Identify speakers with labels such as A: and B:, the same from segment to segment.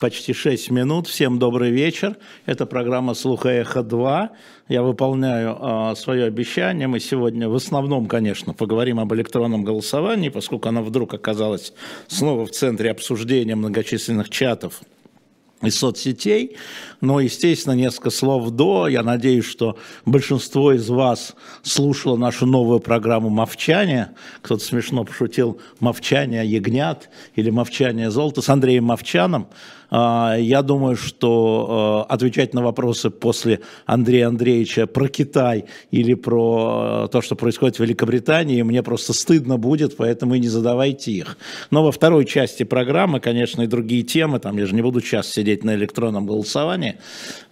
A: почти 6 минут. Всем добрый вечер. Это программа «Слуха Эхо-2». Я выполняю э, свое обещание. Мы сегодня в основном, конечно, поговорим об электронном голосовании, поскольку она вдруг оказалась снова в центре обсуждения многочисленных чатов из соцсетей. Но, естественно, несколько слов до. Я надеюсь, что большинство из вас слушало нашу новую программу «Мовчание». Кто-то смешно пошутил «Мовчание ягнят» или «Мовчание золота» с Андреем Мовчаном. А, я думаю, что а, отвечать на вопросы после Андрея Андреевича про Китай или про а, то, что происходит в Великобритании, мне просто стыдно будет, поэтому и не задавайте их. Но во второй части программы, конечно, и другие темы, там я же не буду сейчас сидеть на электронном голосовании.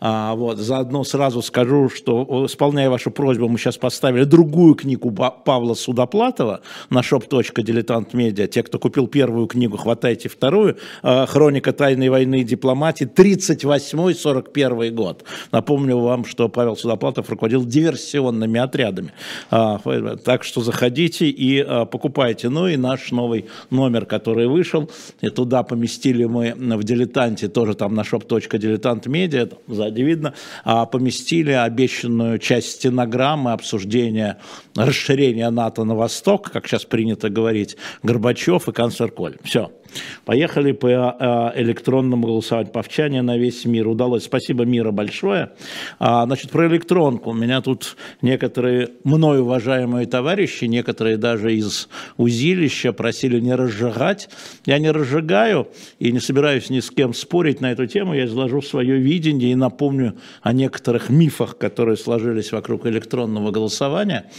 A: Вот, заодно сразу скажу, что, исполняя вашу просьбу, мы сейчас поставили другую книгу Павла Судоплатова на shop.diletant.media. Те, кто купил первую книгу, хватайте вторую. «Хроника тайной войны войны и дипломатии 38-41 год. Напомню вам, что Павел Судоплатов руководил диверсионными отрядами. А, так что заходите и а, покупайте. Ну и наш новый номер, который вышел, и туда поместили мы в «Дилетанте», тоже там на shop.diletant.media, сзади видно, а, поместили обещанную часть стенограммы обсуждения расширения НАТО на восток, как сейчас принято говорить, Горбачев и канцлер Коль. Все. Поехали по э, электронному голосованию. Повчание на весь мир. Удалось. Спасибо, Мира, большое. А, значит, про электронку. У меня тут некоторые мной уважаемые товарищи, некоторые даже из узилища просили не разжигать. Я не разжигаю и не собираюсь ни с кем спорить на эту тему. Я изложу свое видение и напомню о некоторых мифах, которые сложились вокруг электронного голосования.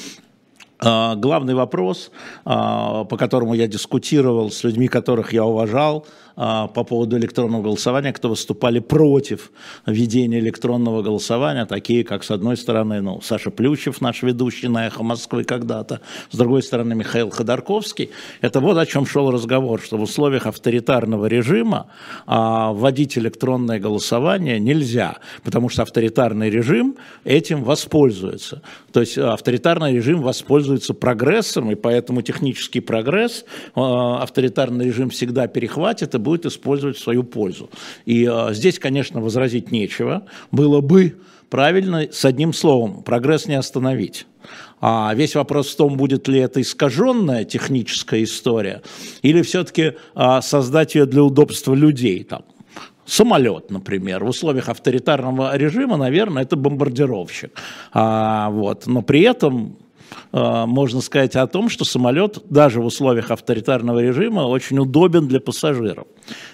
A: А, главный вопрос, а, по которому я дискутировал с людьми, которых я уважал, а, по поводу электронного голосования, кто выступали против введения электронного голосования, такие как, с одной стороны, ну, Саша Плющев, наш ведущий на «Эхо Москвы» когда-то, с другой стороны, Михаил Ходорковский. Это вот о чем шел разговор, что в условиях авторитарного режима вводить электронное голосование нельзя, потому что авторитарный режим этим воспользуется. То есть авторитарный режим воспользуется прогрессом, и поэтому технический прогресс а, авторитарный режим всегда перехватит и будет использовать в свою пользу. И э, здесь, конечно, возразить нечего. Было бы правильно с одним словом, прогресс не остановить. А весь вопрос в том, будет ли это искаженная техническая история, или все-таки а, создать ее для удобства людей. Там, самолет, например, в условиях авторитарного режима, наверное, это бомбардировщик. А, вот, но при этом можно сказать о том, что самолет даже в условиях авторитарного режима очень удобен для пассажиров.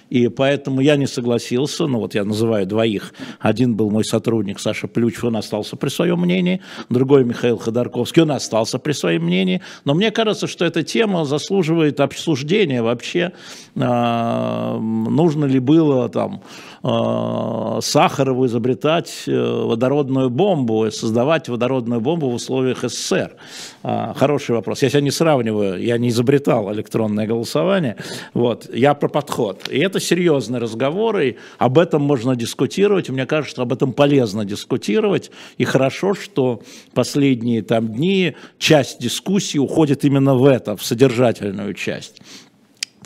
A: И поэтому я не согласился, ну вот я называю двоих. Один был мой сотрудник Саша Плющев, он остался при своем мнении, другой Михаил Ходорковский, он остался при своем мнении. Но мне кажется, что эта тема заслуживает обсуждения вообще, э, нужно ли было там э, Сахарову изобретать водородную бомбу, создавать водородную бомбу в условиях СССР. А, хороший вопрос. Я себя не сравниваю, я не изобретал электронное голосование. Вот. Я про подход. И это серьезные разговоры, об этом можно дискутировать. Мне кажется, об этом полезно дискутировать. И хорошо, что последние там дни часть дискуссии уходит именно в это, в содержательную часть.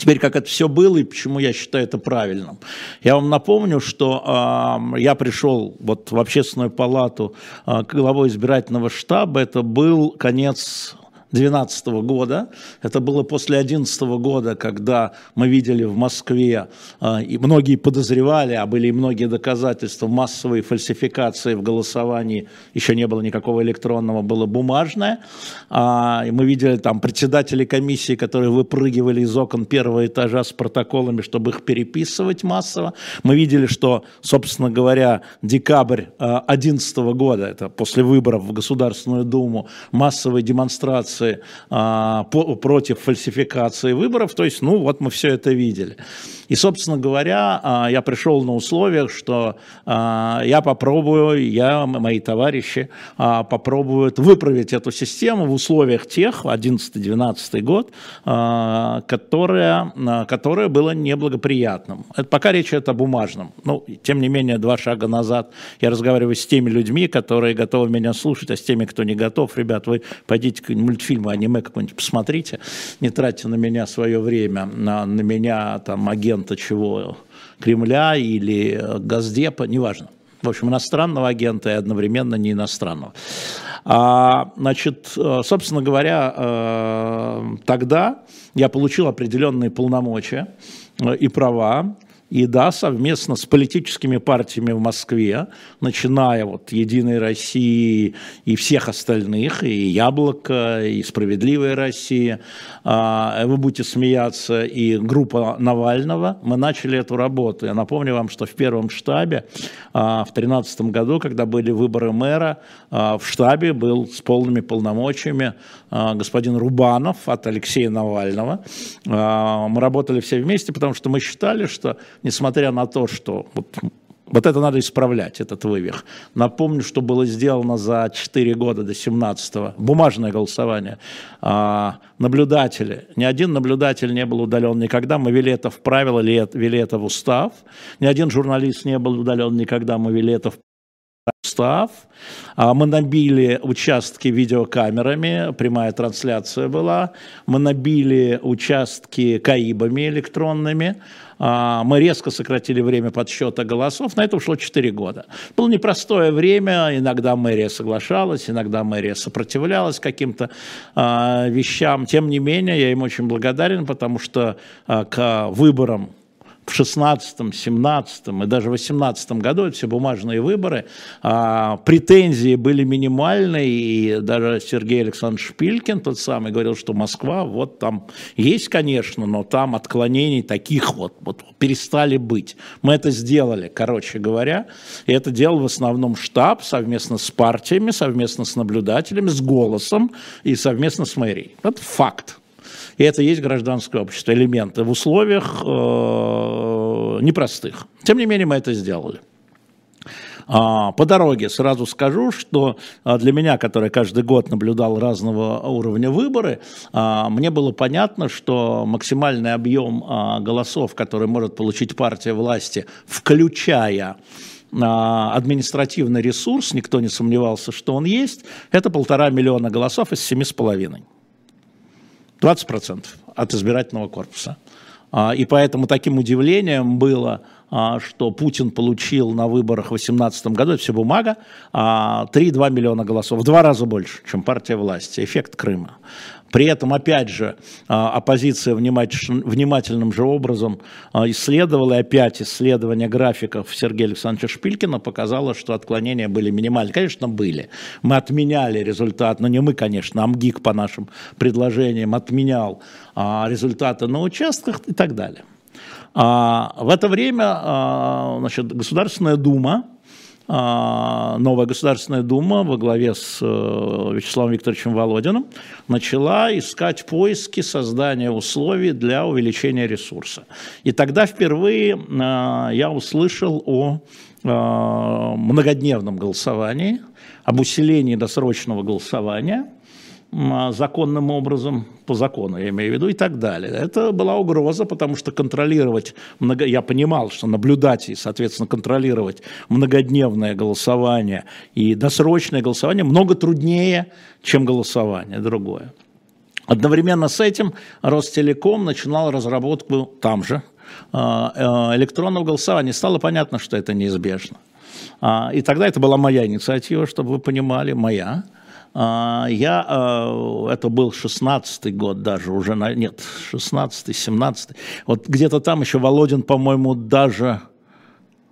A: Теперь, как это все было и почему я считаю это правильным. Я вам напомню, что э, я пришел вот в общественную палату э, главой избирательного штаба. Это был конец 2012 года. Это было после 2011 года, когда мы видели в Москве, э, и многие подозревали, а были и многие доказательства массовой фальсификации в голосовании. Еще не было никакого электронного, было бумажное. А, и мы видели там председателей комиссии, которые выпрыгивали из окон первого этажа с протоколами, чтобы их переписывать массово. Мы видели, что, собственно говоря, декабрь 2011 э, года, это после выборов в Государственную Думу, массовые демонстрации а, против фальсификации выборов. То есть, ну вот мы все это видели. И, собственно говоря, а, я пришел на условиях, что а, я попробую, я, мои товарищи а, попробуют выправить эту систему в условиях тех, 11-12 год, которое, которое было неблагоприятным. Это, пока речь идет о бумажном. Ну, тем не менее, два шага назад я разговариваю с теми людьми, которые готовы меня слушать, а с теми, кто не готов, ребят, вы пойдите к мультфильмы, аниме какой-нибудь посмотрите, не тратьте на меня свое время, на, на меня там агента чего, Кремля или Газдепа, неважно. В общем, иностранного агента и одновременно не иностранного. А, значит, э, собственно говоря, э, тогда я получил определенные полномочия э, и права, и да, совместно с политическими партиями в Москве, начиная вот «Единой России» и всех остальных, и «Яблоко», и «Справедливая Россия», а, вы будете смеяться, и группа Навального, мы начали эту работу. Я напомню вам, что в первом штабе а, в 2013 году, когда были выборы мэра, а, в штабе был с полными полномочиями господин Рубанов от Алексея Навального. Мы работали все вместе, потому что мы считали, что несмотря на то, что вот, вот это надо исправлять, этот вывих. Напомню, что было сделано за 4 года до 17-го. Бумажное голосование. А, наблюдатели. Ни один наблюдатель не был удален никогда. Мы вели это в правила, вели это в устав. Ни один журналист не был удален никогда. Мы вели это в устав. А, мы набили участки видеокамерами, прямая трансляция была. Мы набили участки КАИБами электронными. А, мы резко сократили время подсчета голосов, на это ушло 4 года. Было непростое время, иногда мэрия соглашалась, иногда мэрия сопротивлялась каким-то а, вещам. Тем не менее, я им очень благодарен, потому что а, к выборам в 16 17 и даже 18 году, это все бумажные выборы, а, претензии были минимальные, и даже Сергей Александрович Шпилькин, тот самый, говорил, что Москва, вот там есть, конечно, но там отклонений таких вот, вот перестали быть. Мы это сделали, короче говоря, и это делал в основном штаб совместно с партиями, совместно с наблюдателями, с голосом и совместно с мэрией. Это факт. И это есть гражданское общество, элементы в условиях э, непростых. Тем не менее, мы это сделали. А, по дороге сразу скажу, что а, для меня, который каждый год наблюдал разного уровня выборы, а, мне было понятно, что максимальный объем голосов, который может получить партия власти, включая административный ресурс, никто не сомневался, что он есть, это полтора миллиона голосов из семи с половиной. 20% от избирательного корпуса. А, и поэтому таким удивлением было, что Путин получил на выборах в 2018 году, это все бумага, 3,2 а, миллиона голосов, в два раза больше, чем партия власти, эффект Крыма. При этом, опять же, а, оппозиция внимательным же образом а, исследовала, и опять исследование графиков Сергея Александровича Шпилькина показало, что отклонения были минимальны. Конечно, были. Мы отменяли результат, но не мы, конечно, АМГИК по нашим предложениям отменял а, результаты на участках и так далее. В это время значит, Государственная Дума а, новая Государственная Дума во главе с э, Вячеславом Викторовичем Володиным начала искать поиски создания условий для увеличения ресурса. И тогда впервые а, я услышал о а, многодневном голосовании, об усилении досрочного голосования – законным образом, по закону я имею в виду, и так далее. Это была угроза, потому что контролировать, много, я понимал, что наблюдать и, соответственно, контролировать многодневное голосование и досрочное голосование много труднее, чем голосование другое. Одновременно с этим Ростелеком начинал разработку там же а, э, электронного голосования. Стало понятно, что это неизбежно. А, и тогда это была моя инициатива, чтобы вы понимали, моя. А, я, а, это был 16-й год даже, уже, нет, 16-й, 17-й. Вот где-то там еще Володин, по-моему, даже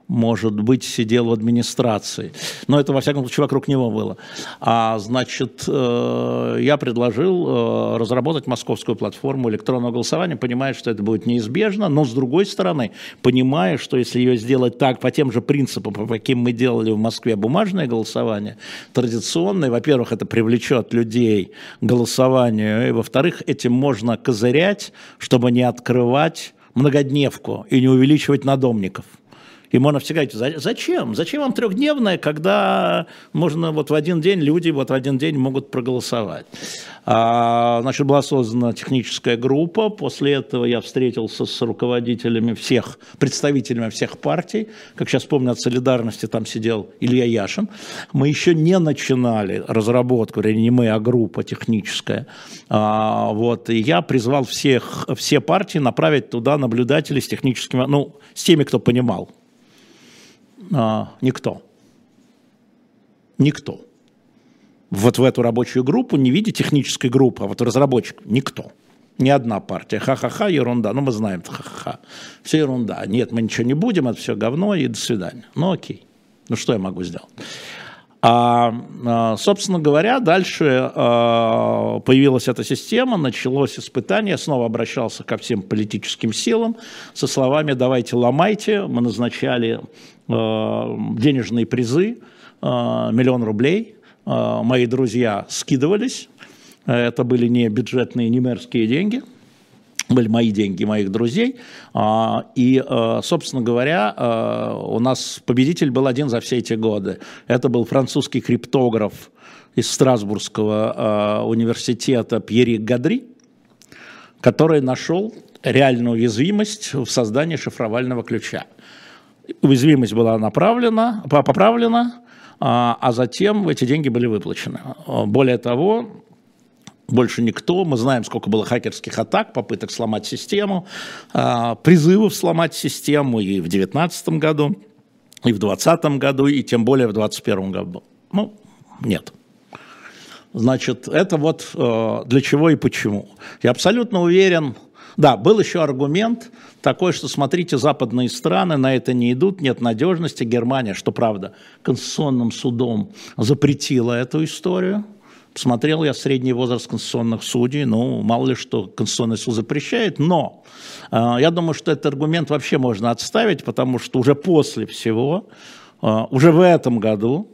A: может быть, сидел в администрации. Но это, во всяком случае, вокруг него было. А, значит, э, я предложил э, разработать московскую платформу электронного голосования, понимая, что это будет неизбежно, но, с другой стороны, понимая, что если ее сделать так, по тем же принципам, по каким мы делали в Москве бумажное голосование, традиционное, во-первых, это привлечет людей к голосованию, и, во-вторых, этим можно козырять, чтобы не открывать многодневку и не увеличивать надомников. И можно всегда говорить, зачем? Зачем вам трехдневная, когда можно вот в один день, люди вот в один день могут проголосовать? А, значит, была создана техническая группа, после этого я встретился с руководителями всех, представителями всех партий, как сейчас помню, от «Солидарности» там сидел Илья Яшин. Мы еще не начинали разработку, вернее, не мы, а группа техническая. А, вот, и я призвал всех, все партии направить туда наблюдателей с техническими, ну, с теми, кто понимал а, никто. Никто. Вот в эту рабочую группу не виде технической группы, а вот разработчик никто. Ни одна партия. Ха-ха-ха, ерунда. Ну, мы знаем, ха-ха-ха. Все ерунда. Нет, мы ничего не будем, это все говно и до свидания. Ну, окей. Ну, что я могу сделать? А, а собственно говоря, дальше а, появилась эта система, началось испытание, снова обращался ко всем политическим силам со словами «давайте ломайте». Мы назначали Э, денежные призы, миллион рублей. Мои друзья скидывались. Это были не бюджетные, не мэрские деньги, были мои деньги, моих друзей. И, собственно говоря, у нас победитель был один за все эти годы. Это был французский криптограф из Страсбургского университета Пьери Гадри, который нашел реальную уязвимость в создании шифровального ключа уязвимость была направлена, поправлена, а, а затем эти деньги были выплачены. Более того, больше никто, мы знаем, сколько было хакерских атак, попыток сломать систему, а, призывов сломать систему и в 2019 году, и в 2020 году, и тем более в 2021 году. Ну, нет. Значит, это вот э, для чего и почему. Я абсолютно уверен, да, был еще аргумент такой, что смотрите, западные страны на это не идут, нет надежности. Германия, что правда, Конституционным судом запретила эту историю. Смотрел я средний возраст конституционных судей, ну, мало ли что Конституционный суд запрещает, но э, я думаю, что этот аргумент вообще можно отставить, потому что уже после всего, э, уже в этом году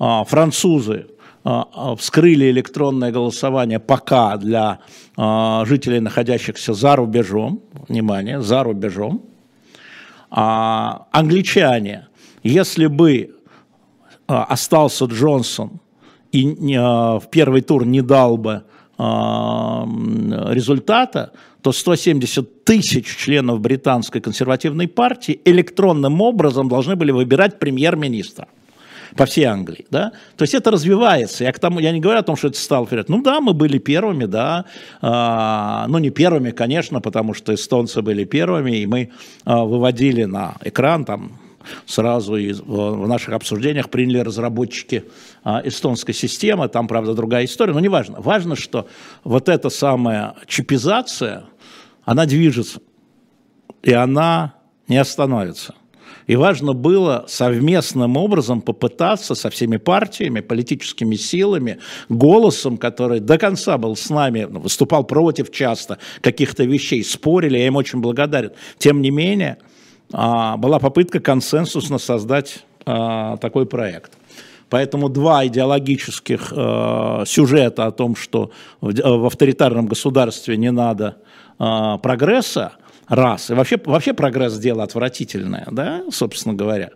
A: э, французы а, а, вскрыли электронное голосование пока для а, жителей, находящихся за рубежом, внимание, за рубежом. Англичане, если бы остался Джонсон и в первый тур не дал бы результата, то 170 тысяч членов британской консервативной партии электронным образом должны были выбирать премьер-министра по всей Англии, да, то есть это развивается, я, к тому, я не говорю о том, что это стало вперед, ну да, мы были первыми, да, а, ну не первыми, конечно, потому что эстонцы были первыми, и мы а, выводили на экран там сразу и в наших обсуждениях приняли разработчики а, эстонской системы, там, правда, другая история, но неважно. Важно, что вот эта самая чипизация, она движется, и она не остановится. И важно было совместным образом попытаться со всеми партиями, политическими силами, голосом, который до конца был с нами, ну, выступал против часто каких-то вещей, спорили, я им очень благодарен. Тем не менее, была попытка консенсусно создать а, такой проект. Поэтому два идеологических э, сюжета о том, что в, авторитарном государстве не надо прогресса, раз. И вообще, вообще прогресс – дело отвратительное, да, собственно говоря.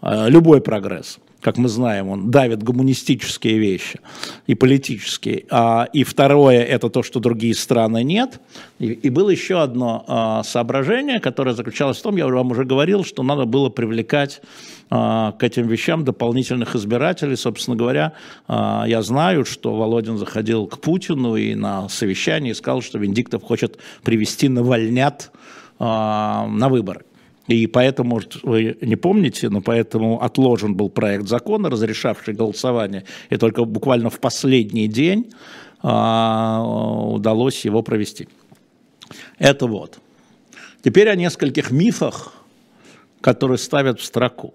A: А, любой прогресс – как мы знаем, он давит гуманистические вещи и политические. А, и второе – это то, что другие страны нет. И, было еще одно а, соображение, которое заключалось в том, я вам уже говорил, что надо было привлекать а, к этим вещам дополнительных избирателей. Собственно говоря, я знаю, что Володин заходил к Путину и на совещании сказал, что Венедиктов хочет привести Навальнят на выборы. И поэтому, может, вы не помните, но поэтому отложен был проект закона, разрешавший голосование, и только буквально в последний день а, удалось его провести. Это вот. Теперь о нескольких мифах, которые ставят в строку.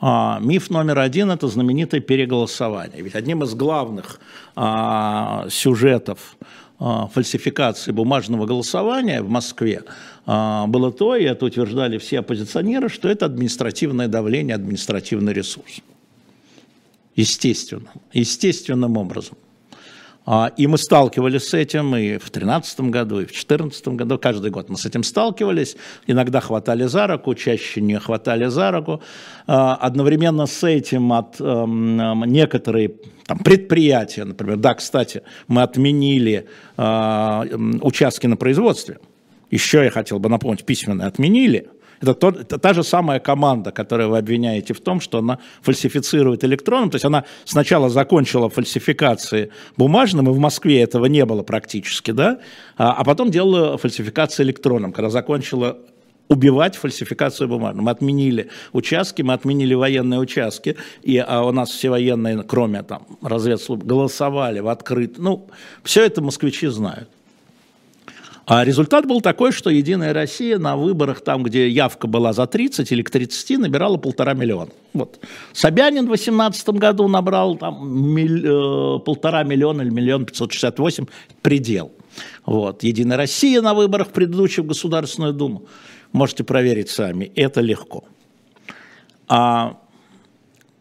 A: А, миф номер один – это знаменитое переголосование. Ведь одним из главных а, сюжетов фальсификации бумажного голосования в Москве а, было то, и это утверждали все оппозиционеры, что это административное давление, административный ресурс. Естественно, естественным образом. А, и мы сталкивались с этим и в 2013 году, и в 2014 году. Каждый год мы с этим сталкивались. Иногда хватали за руку, чаще не хватали за руку. А, одновременно с этим от эм, некоторые там, предприятия, например, да, кстати, мы отменили а, участки на производстве. Еще я хотел бы напомнить, письменно отменили – это, то, это та же самая команда, которую вы обвиняете в том, что она фальсифицирует электронным. То есть она сначала закончила фальсификации бумажным, и в Москве этого не было практически, да, а, а потом делала фальсификации электронным, когда закончила убивать фальсификацию бумажным. Мы отменили участки, мы отменили военные участки, и а у нас все военные, кроме там разведслужб, голосовали в открыт. Ну, все это москвичи знают. А результат был такой, что «Единая Россия» на выборах, там, где явка была за 30 или к 30, набирала полтора миллиона. Вот. Собянин в 2018 году набрал там миль, э, полтора миллиона или миллион пятьсот шестьдесят восемь, предел. Вот. «Единая Россия» на выборах предыдущих в Государственную Думу. Можете проверить сами, это легко. А,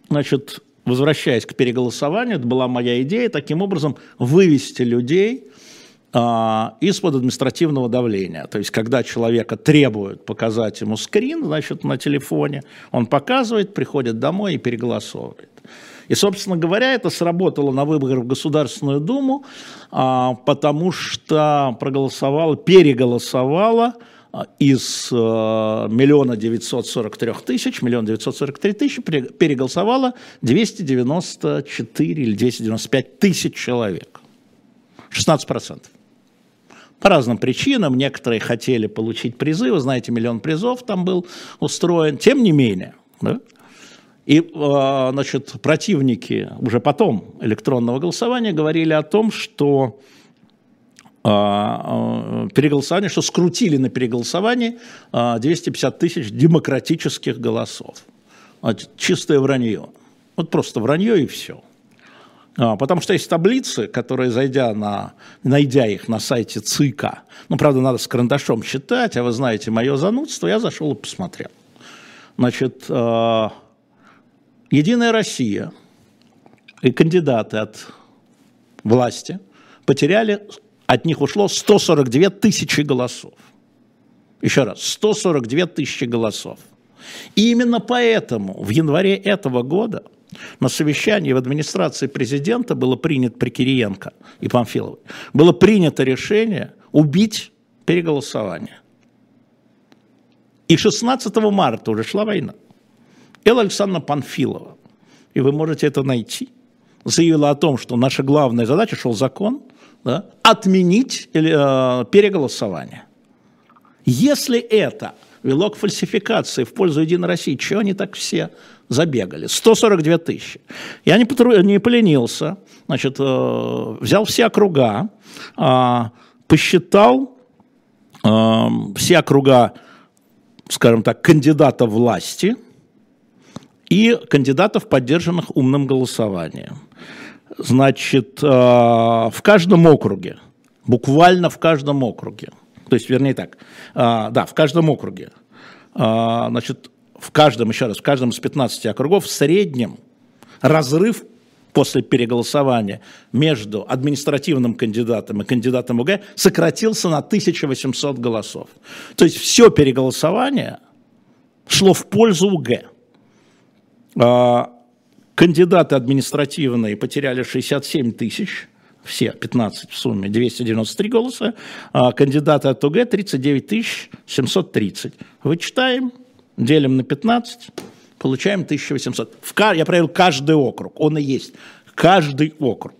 A: значит, возвращаясь к переголосованию, это была моя идея, таким образом вывести людей из-под административного давления. То есть, когда человека требуют показать ему скрин, значит, на телефоне, он показывает, приходит домой и переголосовывает. И, собственно говоря, это сработало на выборах в Государственную Думу, а, потому что проголосовало, переголосовало а, из миллиона девятьсот сорок трех тысяч, миллион девятьсот сорок три тысячи переголосовало 294 или 295 тысяч человек. 16 процентов. По разным причинам. Некоторые хотели получить призы. Вы знаете, миллион призов там был устроен. Тем не менее, да? И, а, значит, противники уже потом электронного голосования говорили о том, что а, а, переголосование, что скрутили на переголосовании 250 тысяч демократических голосов. Чистое вранье. Вот просто вранье и все. А, потому что есть таблицы, которые, зайдя на, найдя их на сайте ЦИКа, ну, правда, надо с карандашом считать, а вы знаете мое занудство, я зашел и посмотрел. Значит, э, Единая Россия и кандидаты от власти потеряли, от них ушло 142 тысячи голосов. Еще раз, 142 тысячи голосов. И именно поэтому в январе этого года – на совещании в администрации президента было принято при Кириенко и Памфиловой, было принято решение убить переголосование. И 16 марта уже шла война. Элла Александровна Панфилова, и вы можете это найти, заявила о том, что наша главная задача, шел закон, да, отменить э, переголосование. Если это вело к фальсификации в пользу Единой России, чего они так все забегали. 142 тысячи. Я не, потру... не поленился, значит, э, взял все округа, э, посчитал э, все округа, скажем так, кандидатов власти и кандидатов, поддержанных умным голосованием. Значит, э, в каждом округе, буквально в каждом округе, то есть, вернее так, э, да, в каждом округе, э, значит, в каждом, еще раз, в каждом из 15 округов в среднем разрыв после переголосования между административным кандидатом и кандидатом УГ сократился на 1800 голосов. То есть все переголосование шло в пользу УГ. А, кандидаты административные потеряли 67 тысяч, все 15 в сумме, 293 голоса, а кандидаты от УГ 39 730. Вычитаем делим на 15, получаем 1800. В, я проверил каждый округ, он и есть. Каждый округ.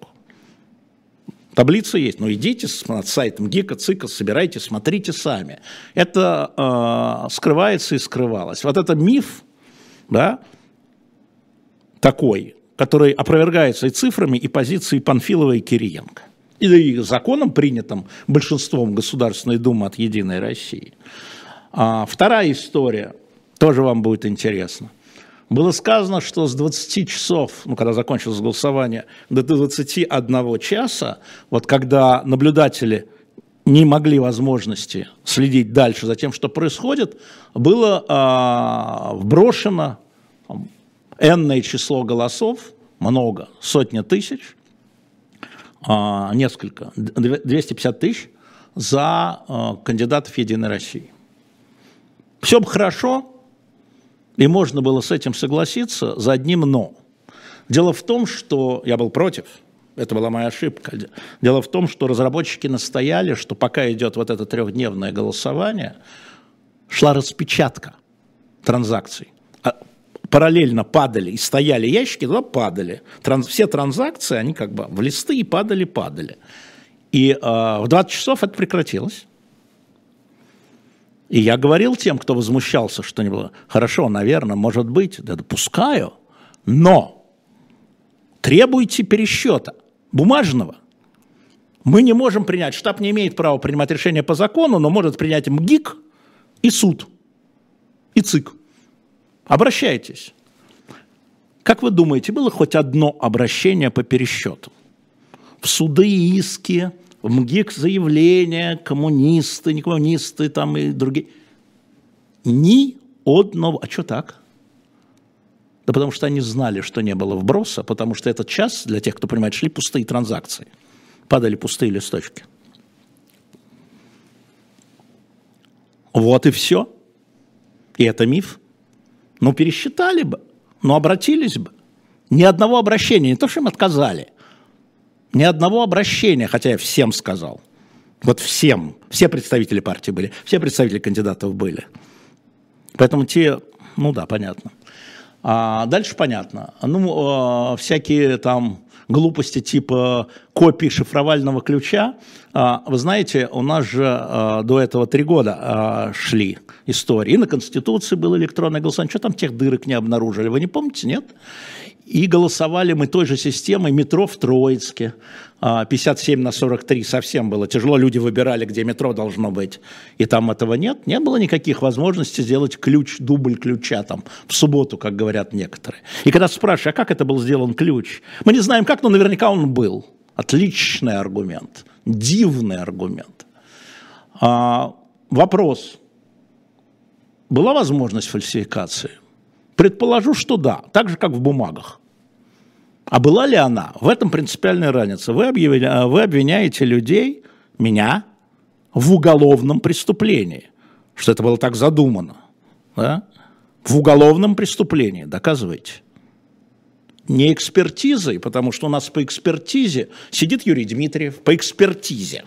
A: Таблица есть, но идите с сайтом ГИКа, ЦИКа, собирайте, смотрите сами. Это э, скрывается и скрывалось. Вот это миф, да, такой, который опровергается и цифрами, и позицией Панфилова и Кириенко. И законом, принятым большинством Государственной Думы от «Единой России». А вторая история – тоже вам будет интересно. Было сказано, что с 20 часов, ну, когда закончилось голосование, до 21 часа, вот когда наблюдатели не могли возможности следить дальше за тем, что происходит, было э, вброшено энное число голосов, много, сотня тысяч, а, несколько, 250 тысяч за а, кандидатов Единой России. Все бы хорошо, и можно было с этим согласиться за одним «но». Дело в том, что я был против, это была моя ошибка. Дело в том, что разработчики настояли, что пока идет вот это трехдневное голосование, шла распечатка транзакций. А параллельно падали и стояли ящики, туда падали. Транс, все транзакции, они как бы в листы и падали, падали. И э, в 20 часов это прекратилось. И я говорил тем, кто возмущался, что не было, хорошо, наверное, может быть, да допускаю, но требуйте пересчета бумажного. Мы не можем принять, штаб не имеет права принимать решения по закону, но может принять МГИК и суд, и ЦИК. Обращайтесь. Как вы думаете, было хоть одно обращение по пересчету? В суды иски, в МГИК заявления, коммунисты, не коммунисты там и другие. Ни одного. А что так? Да потому что они знали, что не было вброса, потому что этот час, для тех, кто понимает, шли пустые транзакции. Падали пустые листочки. Вот и все. И это миф. Ну, пересчитали бы, ну, обратились бы. Ни одного обращения, не то, что им отказали. Ни одного обращения, хотя я всем сказал. Вот всем. Все представители партии были, все представители кандидатов были. Поэтому те, ну да, понятно. А дальше понятно. Ну, э, всякие там глупости типа копии шифровального ключа. А, вы знаете, у нас же а, до этого три года а, шли истории. И на Конституции было электронное голосование. Что там тех дырок не обнаружили? Вы не помните, нет? И голосовали мы той же системой метро в Троицке. 57 на 43 совсем было тяжело. Люди выбирали, где метро должно быть. И там этого нет. Не было никаких возможностей сделать ключ, дубль ключа там в субботу, как говорят некоторые. И когда спрашиваешь, а как это был сделан ключ? Мы не знаем как, но наверняка он был. Отличный аргумент. Дивный аргумент. А, вопрос. Была возможность фальсификации? Предположу, что да, так же, как в бумагах. А была ли она? В этом принципиальная разница. Вы, объявили, вы обвиняете людей, меня, в уголовном преступлении. Что это было так задумано. Да? В уголовном преступлении. Доказывайте. Не экспертизой, потому что у нас по экспертизе сидит Юрий Дмитриев, по экспертизе.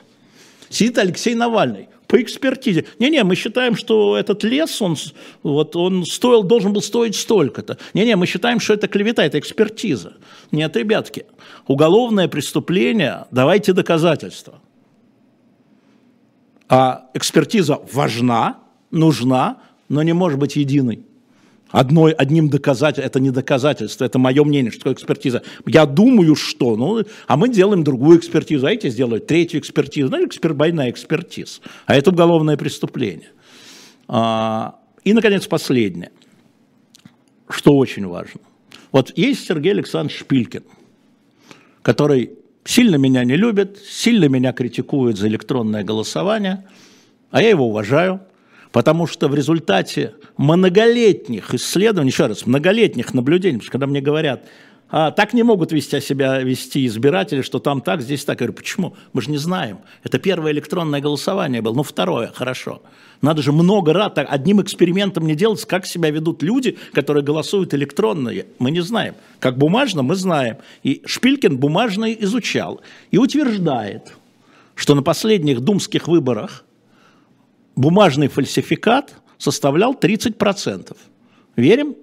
A: Сидит Алексей Навальный по экспертизе. Не-не, мы считаем, что этот лес, он, вот, он стоил, должен был стоить столько-то. Не-не, мы считаем, что это клевета, это экспертиза. Нет, ребятки, уголовное преступление, давайте доказательства. А экспертиза важна, нужна, но не может быть единой. Одной, одним доказательством, это не доказательство, это мое мнение, что такое экспертиза. Я думаю, что, ну, а мы делаем другую экспертизу, а эти сделают третью экспертизу, ну, экспер, двойная экспертиза, а это уголовное преступление. А, и, наконец, последнее, что очень важно. Вот есть Сергей Александрович Шпилькин, который сильно меня не любит, сильно меня критикует за электронное голосование, а я его уважаю – Потому что в результате многолетних исследований, еще раз, многолетних наблюдений, потому что когда мне говорят, а, так не могут вести себя вести избиратели, что там так, здесь так. Я говорю, почему? Мы же не знаем. Это первое электронное голосование было, ну второе, хорошо. Надо же много раз так, одним экспериментом не делать, как себя ведут люди, которые голосуют электронно. Мы не знаем. Как бумажно, мы знаем. И Шпилькин бумажный изучал и утверждает, что на последних думских выборах бумажный фальсификат составлял 30%. Верим?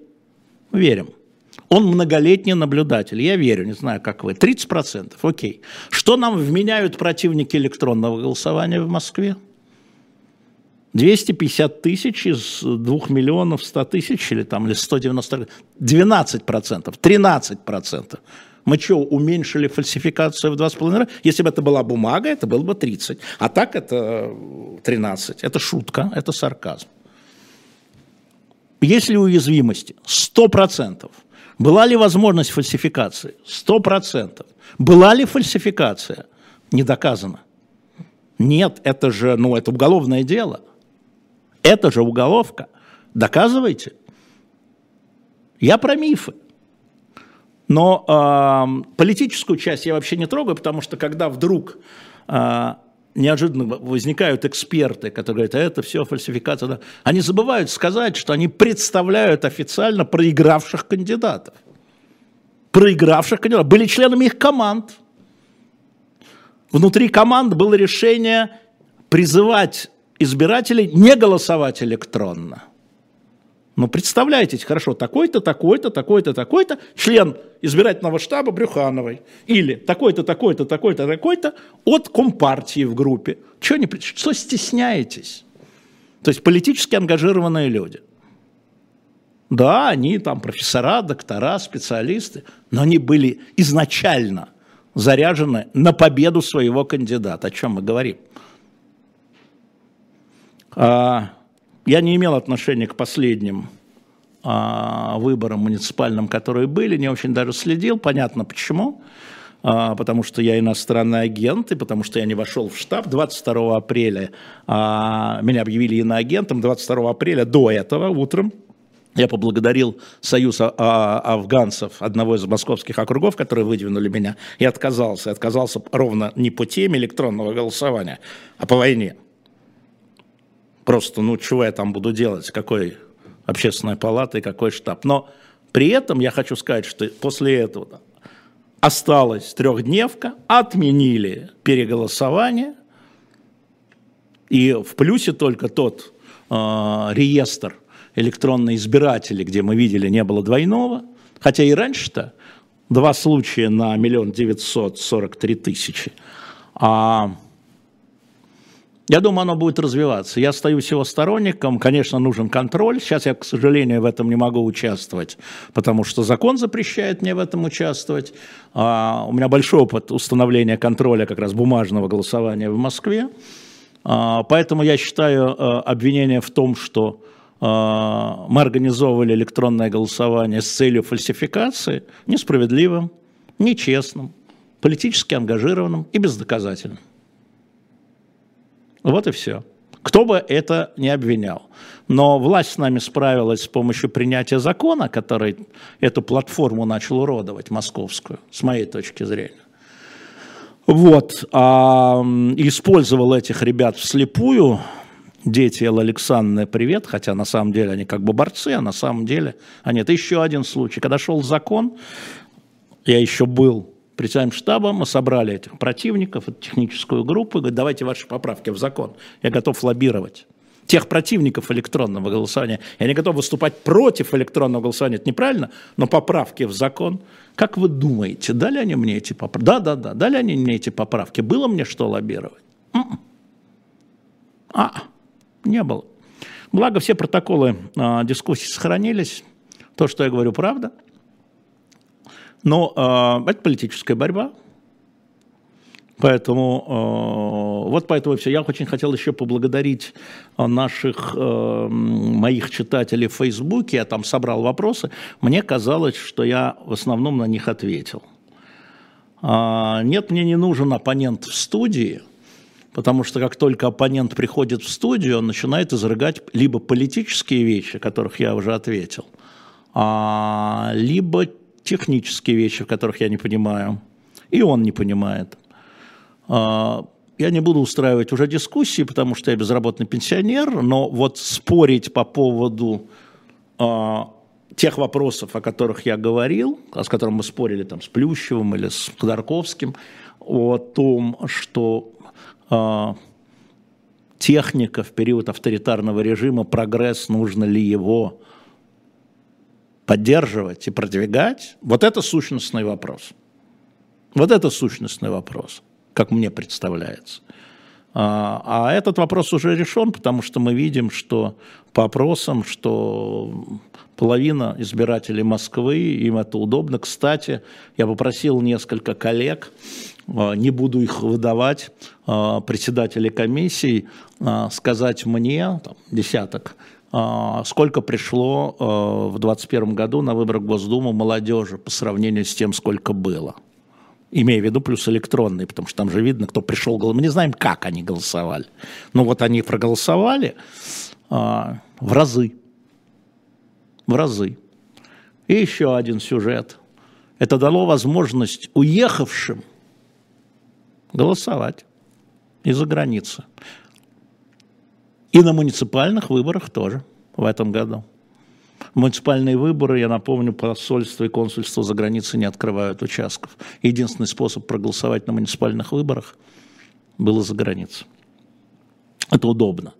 A: Верим. Он многолетний наблюдатель, я верю, не знаю, как вы. 30%, окей. Что нам вменяют противники электронного голосования в Москве? 250 тысяч из 2 миллионов 100 тысяч или там или 190, 12 процентов, 13 процентов. Мы что, уменьшили фальсификацию в 2,5 раза? Если бы это была бумага, это было бы 30. А так это 13. Это шутка, это сарказм. Есть ли уязвимости? 100%. Была ли возможность фальсификации? 100%. Была ли фальсификация? Не доказано. Нет, это же, ну, это уголовное дело. Это же уголовка. Доказывайте. Я про мифы. Но э, политическую часть я вообще не трогаю, потому что когда вдруг э, неожиданно возникают эксперты, которые говорят, а это все фальсификация, да, они забывают сказать, что они представляют официально проигравших кандидатов. Проигравших кандидатов. Были членами их команд. Внутри команд было решение призывать избирателей не голосовать электронно. Ну, представляете, хорошо, такой-то, такой-то, такой-то, такой-то, член избирательного штаба Брюхановой, или такой-то, такой-то, такой-то, такой-то от Компартии в группе. Чего, не, что стесняетесь? То есть политически ангажированные люди. Да, они там профессора, доктора, специалисты, но они были изначально заряжены на победу своего кандидата. О чем мы говорим? А, я не имел отношения к последним а, выборам муниципальным, которые были, не очень даже следил, понятно почему, а, потому что я иностранный агент, и потому что я не вошел в штаб. 22 апреля а, меня объявили иноагентом, 22 апреля до этого утром я поблагодарил Союз а, а, афганцев, одного из московских округов, которые выдвинули меня, и отказался. Отказался ровно не по теме электронного голосования, а по войне. Просто, ну, чего я там буду делать, какой общественная палата какой штаб. Но при этом я хочу сказать, что после этого осталась трехдневка, отменили переголосование, и в плюсе только тот э, реестр электронных избирателей, где мы видели, не было двойного, хотя и раньше-то два случая на миллион девятьсот сорок три тысячи, а я думаю, оно будет развиваться. Я остаюсь его сторонником. Конечно, нужен контроль. Сейчас я, к сожалению, в этом не могу участвовать, потому что закон запрещает мне в этом участвовать. А, у меня большой опыт установления контроля как раз бумажного голосования в Москве. А, поэтому я считаю а, обвинение в том, что а, мы организовывали электронное голосование с целью фальсификации, несправедливым, нечестным, политически ангажированным и бездоказательным. Вот и все. Кто бы это ни обвинял. Но власть с нами справилась с помощью принятия закона, который эту платформу начал уродовать, московскую, с моей точки зрения. Вот, а, использовал этих ребят вслепую, дети Эллы Александровны, привет, хотя на самом деле они как бы борцы, а на самом деле они... Это еще один случай. Когда шел закон, я еще был председателем штаба, мы собрали этих противников, эту техническую группу, и говорит, давайте ваши поправки в закон, я готов лоббировать. Тех противников электронного голосования, я не готов выступать против электронного голосования, это неправильно, но поправки в закон. Как вы думаете, дали они мне эти поправки? Да, да, да, дали они мне эти поправки. Было мне что лоббировать? М-м. А, не было. Благо все протоколы э, дискуссий сохранились. То, что я говорю, правда – но э, это политическая борьба. Поэтому э, вот поэтому все. Я очень хотел еще поблагодарить наших э, моих читателей в Фейсбуке. Я там собрал вопросы. Мне казалось, что я в основном на них ответил. Э, нет, мне не нужен оппонент в студии, потому что как только оппонент приходит в студию, он начинает изрыгать либо политические вещи, которых я уже ответил, а, либо технические вещи, в которых я не понимаю, и он не понимает. А, я не буду устраивать уже дискуссии, потому что я безработный пенсионер, но вот спорить по поводу а, тех вопросов, о которых я говорил, с которыми мы спорили там, с Плющевым или с Ходорковским, о том, что э, техника в период авторитарного режима, прогресс, нужно ли его поддерживать и продвигать, вот это сущностный вопрос. Вот это сущностный вопрос, как мне представляется. А, а этот вопрос уже решен, потому что мы видим, что по опросам, что половина избирателей Москвы, им это удобно. Кстати, я попросил несколько коллег, а, не буду их выдавать, а, председателей комиссий, сказать мне, там, десяток, сколько пришло а, в 2021 году на выборы в Госдуму молодежи по сравнению с тем, сколько было. Имея в виду плюс электронные, потому что там же видно, кто пришел Мы не знаем, как они голосовали. Но вот они проголосовали а, в разы. В разы. И еще один сюжет. Это дало возможность уехавшим голосовать из-за границы. И на муниципальных выборах тоже в этом году. Муниципальные выборы, я напомню, посольство и консульство за границей не открывают участков. Единственный способ проголосовать на муниципальных выборах было за границей. Это удобно.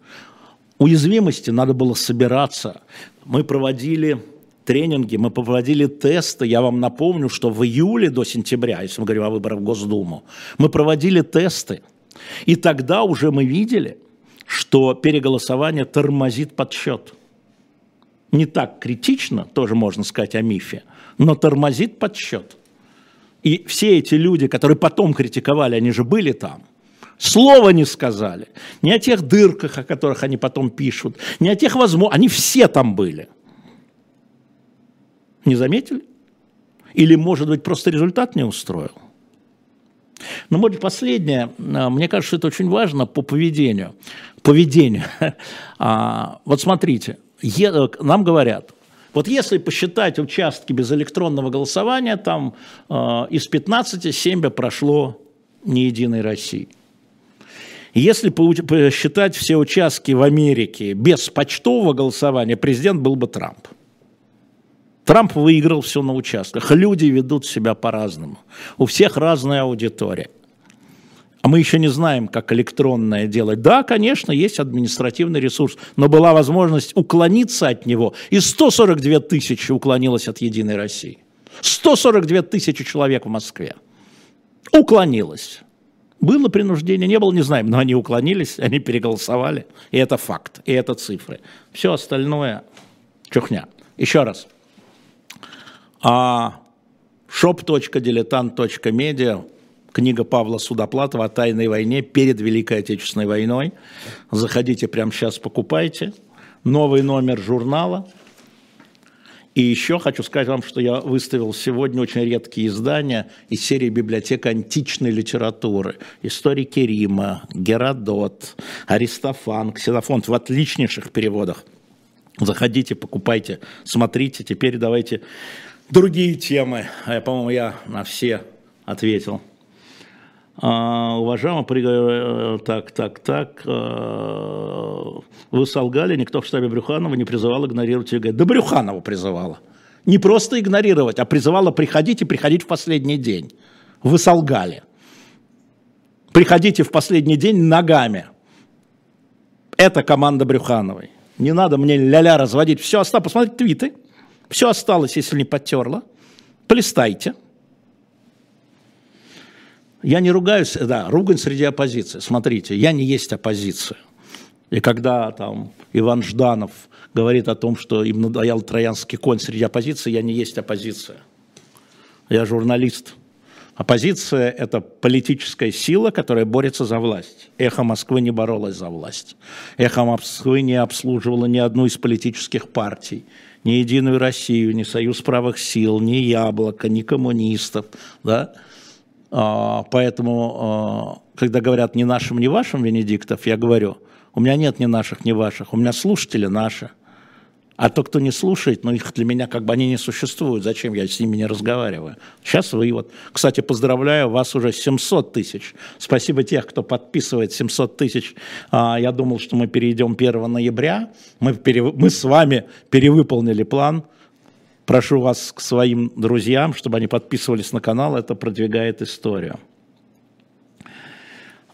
A: Уязвимости надо было собираться. Мы проводили тренинги, мы проводили тесты. Я вам напомню, что в июле до сентября, если мы говорим о выборах в Госдуму, мы проводили тесты. И тогда уже мы видели, что переголосование тормозит подсчет. Не так критично, тоже можно сказать о мифе, но тормозит подсчет. И все эти люди, которые потом критиковали, они же были там – Слова не сказали. Ни о тех дырках, о которых они потом пишут, ни о тех возможностях. Они все там были. Не заметили? Или, может быть, просто результат не устроил? Ну, может, последнее, а, мне кажется, это очень важно по поведению. Поведению. А, вот смотрите, нам говорят, вот если посчитать участки без электронного голосования, там а, из 15 7 прошло не единой России. Если посчитать все участки в Америке без почтового голосования, президент был бы Трамп. Трамп выиграл все на участках. Люди ведут себя по-разному. У всех разная аудитория. А мы еще не знаем, как электронное делать. Да, конечно, есть административный ресурс, но была возможность уклониться от него. И 142 тысячи уклонилось от «Единой России». 142 тысячи человек в Москве. Уклонилось. Было принуждение, не было, не знаем, но они уклонились, они переголосовали, и это факт, и это цифры. Все остальное чухня. Еще раз. А shop.diletant.media, книга Павла Судоплатова о тайной войне перед Великой Отечественной войной. Заходите прямо сейчас, покупайте. Новый номер журнала – и еще хочу сказать вам, что я выставил сегодня очень редкие издания из серии «Библиотека античной литературы». Историки Рима, Геродот, Аристофан, Ксенофонт в отличнейших переводах. Заходите, покупайте, смотрите. Теперь давайте другие темы. А по-моему, я на все ответил. А, уважаемый, э, так, так, так, э, вы солгали, никто в штабе Брюханова не призывал игнорировать ЕГЭ. Да Брюханова призывала. Не просто игнорировать, а призывала приходить и приходить в последний день. Вы солгали. Приходите в последний день ногами. Это команда Брюхановой. Не надо мне ля-ля разводить. Все осталось, посмотрите твиты. Все осталось, если не потерла. Полистайте. Я не ругаюсь, да, ругань среди оппозиции. Смотрите, я не есть оппозиция. И когда там Иван Жданов говорит о том, что им надоел троянский конь среди оппозиции, я не есть оппозиция. Я журналист. Оппозиция – это политическая сила, которая борется за власть. Эхо Москвы не боролась за власть. Эхо Москвы не обслуживало ни одну из политических партий, ни Единую Россию, ни Союз правых сил, ни Яблоко, ни коммунистов. Да? А, поэтому, а, когда говорят «ни нашим, ни вашим, Венедиктов», я говорю, у меня нет ни наших, ни ваших, у меня слушатели наши. А то, кто не слушает, ну их для меня как бы они не существуют. Зачем я с ними не разговариваю? Сейчас вы вот... Кстати, поздравляю, вас уже 700 тысяч. Спасибо тех, кто подписывает 700 тысяч. А, я думал, что мы перейдем 1 ноября. Мы, пере... мы с вами перевыполнили план. Прошу вас к своим друзьям, чтобы они подписывались на канал, это продвигает историю.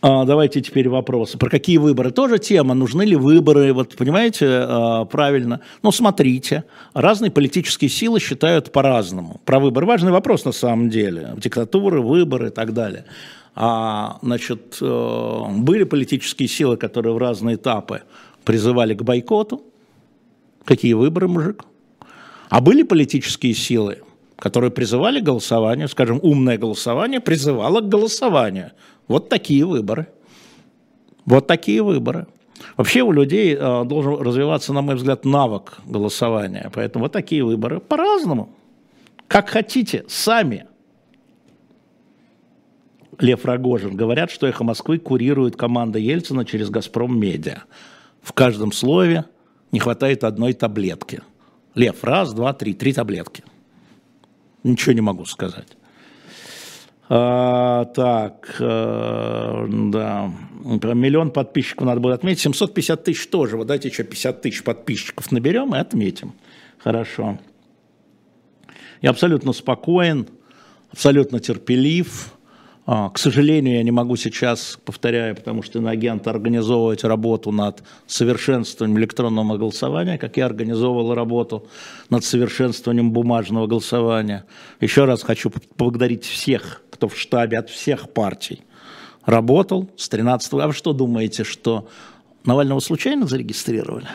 A: А, давайте теперь вопросы. Про какие выборы? Тоже тема. Нужны ли выборы? Вот понимаете, а, правильно. Ну, смотрите. Разные политические силы считают по-разному. Про выборы важный вопрос на самом деле. Диктатуры, выборы и так далее. А, значит, э, были политические силы, которые в разные этапы призывали к бойкоту. Какие выборы, мужик? А были политические силы, которые призывали к голосованию, скажем, умное голосование призывало к голосованию. Вот такие выборы. Вот такие выборы. Вообще у людей э, должен развиваться, на мой взгляд, навык голосования. Поэтому вот такие выборы по-разному. Как хотите, сами. Лев Рогожин. Говорят, что «Эхо Москвы» курирует команда Ельцина через «Газпром Медиа». В каждом слове не хватает одной таблетки – Лев, раз, два, три, три таблетки. Ничего не могу сказать. А, так, а, да, про миллион подписчиков надо будет отметить. 750 тысяч тоже. Вот дайте еще 50 тысяч подписчиков наберем и отметим. Хорошо. Я абсолютно спокоен, абсолютно терпелив. А, к сожалению, я не могу сейчас, повторяю, потому что иноагент организовывать работу над совершенствованием электронного голосования, как я организовывал работу над совершенствованием бумажного голосования. Еще раз хочу поблагодарить всех, кто в штабе от всех партий работал с 13 А вы что думаете, что Навального случайно зарегистрировали?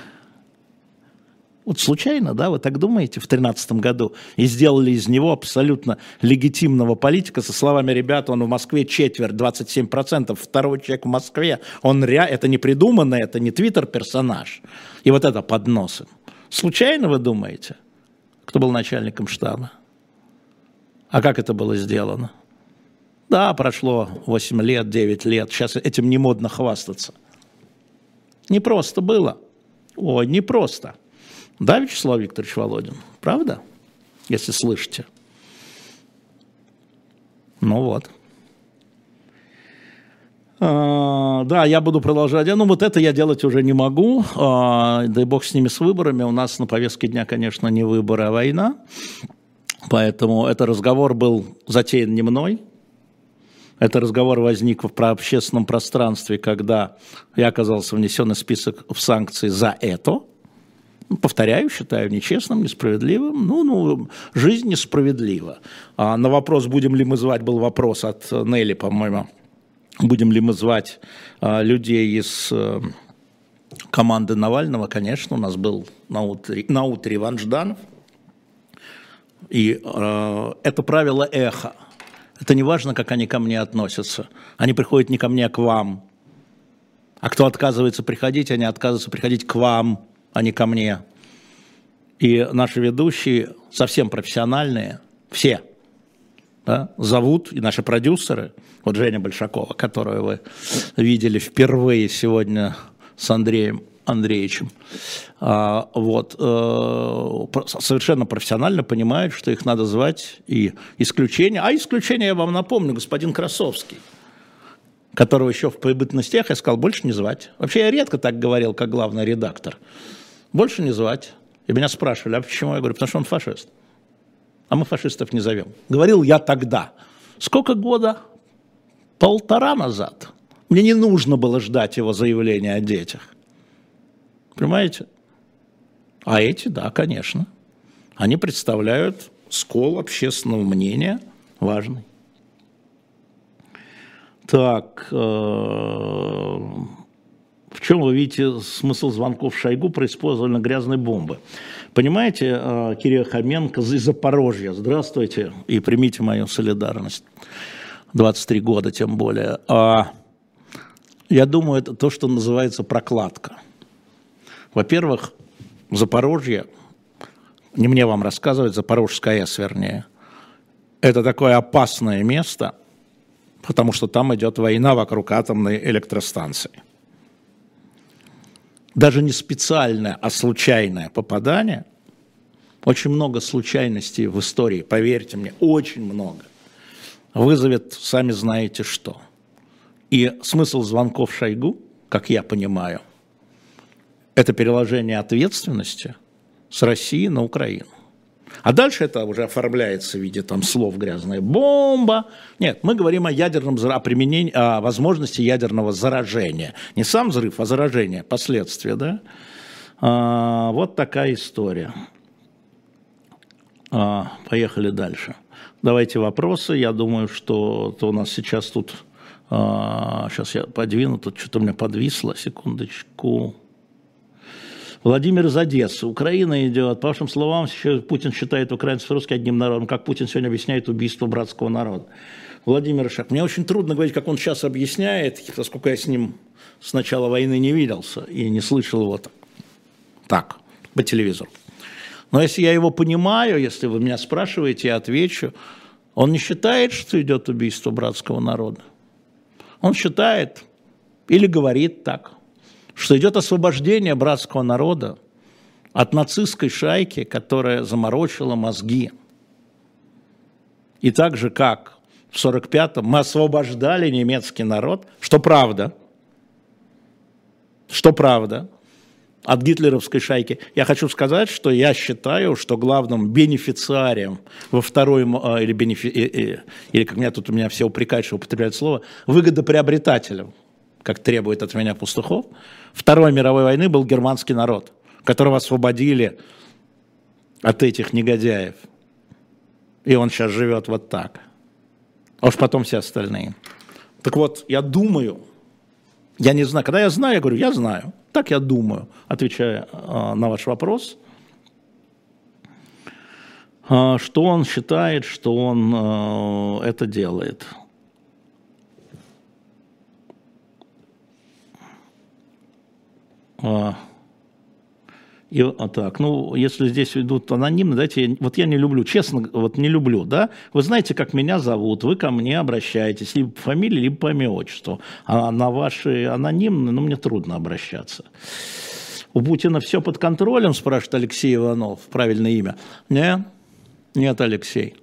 A: Вот случайно, да, вы так думаете, в 2013 году, и сделали из него абсолютно легитимного политика со словами, ребята, он в Москве четверть, 27%, второй человек в Москве, он ре... это не придуманное, это не твиттер-персонаж. И вот это под носом. Случайно вы думаете, кто был начальником штаба? А как это было сделано? Да, прошло 8 лет, 9 лет, сейчас этим не модно хвастаться. Не просто было. Ой, не просто. Да, Вячеслав Викторович Володин? Правда? Если слышите. Ну вот. А, да, я буду продолжать. Ну, вот это я делать уже не могу. А, дай бог с ними, с выборами. У нас на повестке дня, конечно, не выборы, а война. Поэтому этот разговор был затеян не мной. Это разговор возник в общественном пространстве, когда я оказался внесен в список в санкции за это – повторяю, считаю нечестным, несправедливым. Ну, ну, жизнь несправедлива. А на вопрос, будем ли мы звать, был вопрос от Нелли, по-моему, будем ли мы звать а, людей из а, команды Навального, конечно, у нас был на утре, на утре Иван Жданов. И э, это правило эхо. Это не важно, как они ко мне относятся. Они приходят не ко мне, а к вам. А кто отказывается приходить, они отказываются приходить к вам а не ко мне. И наши ведущие совсем профессиональные, все, да, зовут, и наши продюсеры, вот Женя Большакова, которую вы видели впервые сегодня с Андреем Андреевичем, а, вот, э, совершенно профессионально понимают, что их надо звать, и исключение, а исключение я вам напомню, господин Красовский, которого еще в побытностях я сказал, больше не звать. Вообще я редко так говорил, как главный редактор. Больше не звать. И меня спрашивали, а почему? Я говорю, потому что он фашист. А мы фашистов не зовем. Говорил я тогда. Сколько года? Полтора назад. Мне не нужно было ждать его заявления о детях. Понимаете? А эти, да, конечно. Они представляют скол общественного мнения важный. Так, э, в чем вы видите смысл звонков Шойгу про использование грязной бомбы? Понимаете, э, Кирилл Хоменко из Запорожья, здравствуйте и примите мою солидарность. 23 года тем более. А, я думаю, это то, что называется прокладка. Во-первых, Запорожье, не мне вам рассказывать, Запорожская АЭС, вернее, это такое опасное место, потому что там идет война вокруг атомной электростанции даже не специальное, а случайное попадание, очень много случайностей в истории, поверьте мне, очень много, вызовет, сами знаете что. И смысл звонков Шойгу, как я понимаю, это переложение ответственности с России на Украину. А дальше это уже оформляется в виде там слов «грязная бомба». Нет, мы говорим о ядерном о применении, о возможности ядерного заражения. Не сам взрыв, а заражение, последствия, да? А, вот такая история. А, поехали дальше. Давайте вопросы. Я думаю, что то у нас сейчас тут... А, сейчас я подвину, тут что-то у меня подвисло. Секундочку. Владимир из Одессы. Украина идет. По вашим словам, Путин считает украинцев русских одним народом. Как Путин сегодня объясняет убийство братского народа? Владимир Ишак. Мне очень трудно говорить, как он сейчас объясняет, поскольку я с ним с начала войны не виделся и не слышал его так, так по телевизору. Но если я его понимаю, если вы меня спрашиваете, я отвечу. Он не считает, что идет убийство братского народа. Он считает или говорит так, что идет освобождение братского народа от нацистской шайки, которая заморочила мозги И так же, как в 45-м мы освобождали немецкий народ, что правда, что правда, от гитлеровской шайки. Я хочу сказать, что я считаю, что главным бенефициарием во второй, а, или, бенефи, или как меня тут у меня все упрекают, что употребляют слово, выгодоприобретателем, как требует от меня Пастухов, Второй мировой войны был германский народ, которого освободили от этих негодяев. И он сейчас живет вот так. А уж потом все остальные. Так вот, я думаю, я не знаю, когда я знаю, я говорю, я знаю. Так я думаю, отвечая э, на ваш вопрос, э, что он считает, что он э, это делает. И а так, ну, если здесь идут анонимно, дайте, вот я не люблю, честно, вот не люблю, да, вы знаете, как меня зовут, вы ко мне обращаетесь, либо по фамилии, либо по имя отчеству, а на ваши анонимные, ну, мне трудно обращаться. У Путина все под контролем, спрашивает Алексей Иванов, правильное имя. Нет, нет, Алексей.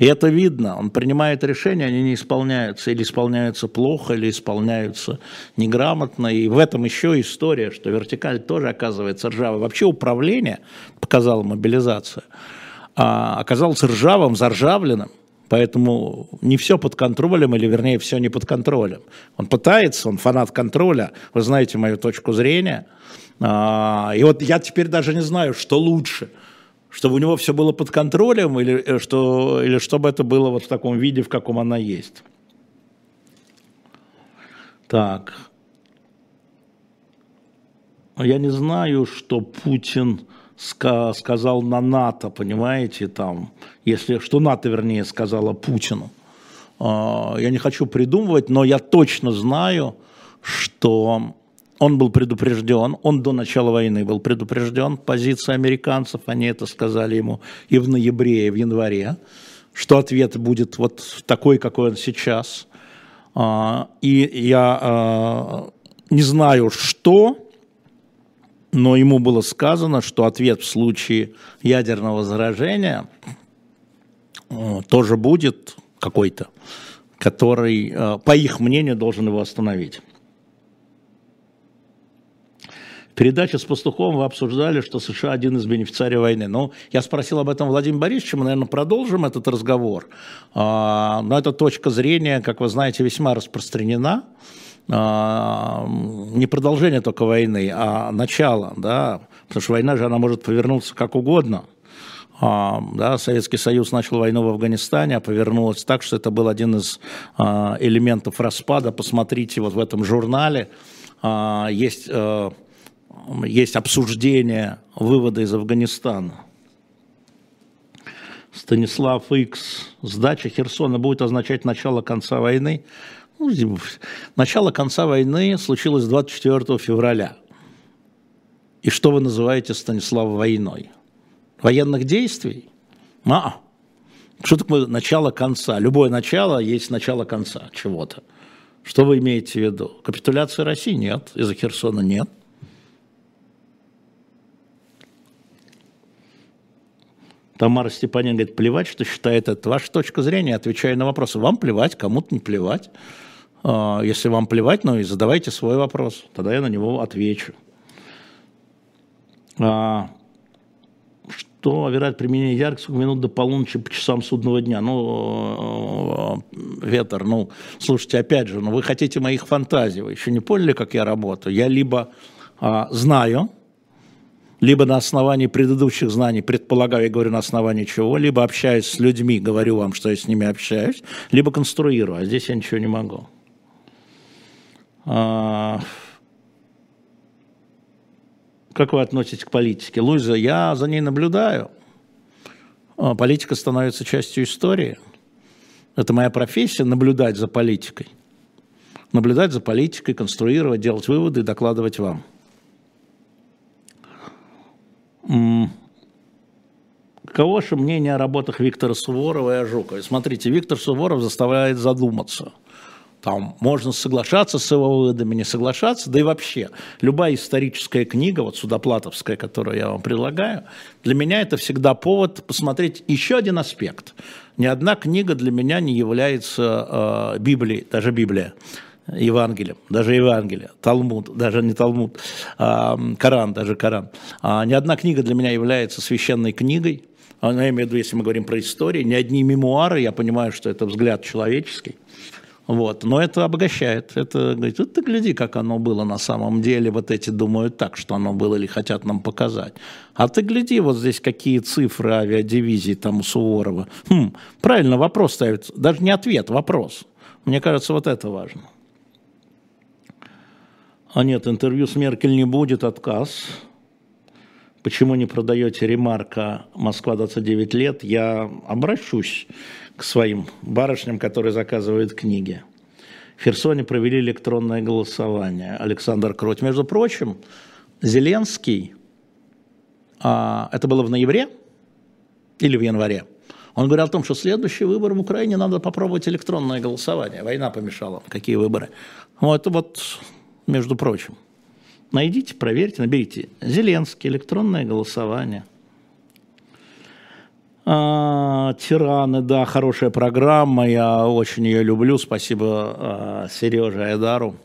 A: И это видно, он принимает решения, они не исполняются, или исполняются плохо, или исполняются неграмотно. И в этом еще история, что вертикаль тоже оказывается ржавой. Вообще управление, показала мобилизация, а, оказалось ржавым, заржавленным. Поэтому не все под контролем, или вернее все не под контролем. Он пытается, он фанат контроля, вы знаете мою точку зрения. А, и вот я теперь даже не знаю, что лучше – чтобы у него все было под контролем, или, э, что, или чтобы это было вот в таком виде, в каком она есть. Так. Я не знаю, что Путин ска сказал на НАТО, понимаете, там, если, что НАТО, вернее, сказала Путину. А, я не хочу придумывать, но я точно знаю, что он был предупрежден, он до начала войны был предупрежден, позиция американцев, они это сказали ему и в ноябре, и в январе, что ответ будет вот такой, какой он сейчас. А, и я а, не знаю, что, но ему было сказано, что ответ в случае ядерного заражения тоже будет какой-то, который, а, по их мнению, должен его остановить передаче с Пастуховым вы обсуждали, что США один из бенефициариев войны. Ну, я спросил об этом Владимира Борисовича, мы, наверное, продолжим этот разговор. А, но эта точка зрения, как вы знаете, весьма распространена. А, не продолжение только войны, а начало, да, потому что война же, она может повернуться как угодно. А, да, Советский Союз начал войну в Афганистане, а повернулось так, что это был один из элементов распада. Посмотрите, вот в этом журнале есть есть обсуждение вывода из Афганистана. Станислав Икс. Сдача Херсона будет означать начало конца войны. Ну, начало конца войны случилось 24 февраля. И что вы называете, Станислав, войной? Военных действий? А, что такое начало конца? Любое начало есть начало конца чего-то. Что вы имеете в виду? Капитуляции России нет, из-за Херсона нет. Тамара Степанин говорит, плевать, что считает это. Ваша точка зрения, отвечая на вопросы. Вам плевать, кому-то не плевать. А, если вам плевать, ну и задавайте свой вопрос, тогда я на него отвечу. А, что вероятно применение яркости минут до полуночи по часам судного дня? Ну, ветер, ну, слушайте, опять же, ну вы хотите моих фантазий, вы еще не поняли, как я работаю. Я либо а, знаю, либо на основании предыдущих знаний предполагаю, я говорю на основании чего, либо общаюсь с людьми, говорю вам, что я с ними общаюсь, либо конструирую, а здесь я ничего не могу. А... Как вы относитесь к политике? Луиза, я за ней наблюдаю. А, политика становится частью истории. Это моя профессия – наблюдать за политикой. Наблюдать за политикой, конструировать, делать выводы и докладывать вам. Каково ваше мнение о работах Виктора Суворова и Ожукова? Смотрите, Виктор Суворов заставляет задуматься. Там можно соглашаться с его выводами, не соглашаться, да и вообще любая историческая книга, вот Судоплатовская, которую я вам предлагаю, для меня это всегда повод посмотреть еще один аспект. Ни одна книга для меня не является э, Библией, даже Библия. Евангелием, даже Евангелие, Талмуд, даже не Талмуд, а, Коран, даже Коран. А, ни одна книга для меня является священной книгой, а, я имею в виду, если мы говорим про историю, ни одни мемуары, я понимаю, что это взгляд человеческий, вот. Но это обогащает. Это говорит, вот ты гляди, как оно было на самом деле. Вот эти думают так, что оно было или хотят нам показать. А ты гляди, вот здесь какие цифры авиадивизии там у Суворова. Хм, правильно вопрос ставит. Даже не ответ, вопрос. Мне кажется, вот это важно. А нет, интервью с Меркель не будет, отказ. Почему не продаете ремарка «Москва 29 лет»? Я обращусь к своим барышням, которые заказывают книги. В Херсоне провели электронное голосование. Александр Крот. Между прочим, Зеленский, а, это было в ноябре или в январе, он говорил о том, что следующий выбор в Украине надо попробовать электронное голосование. Война помешала. Какие выборы? Вот, вот между прочим. Найдите, проверьте, наберите. Зеленский, электронное голосование. А, Тираны, да, хорошая программа, я очень ее люблю. Спасибо а, Сереже Айдару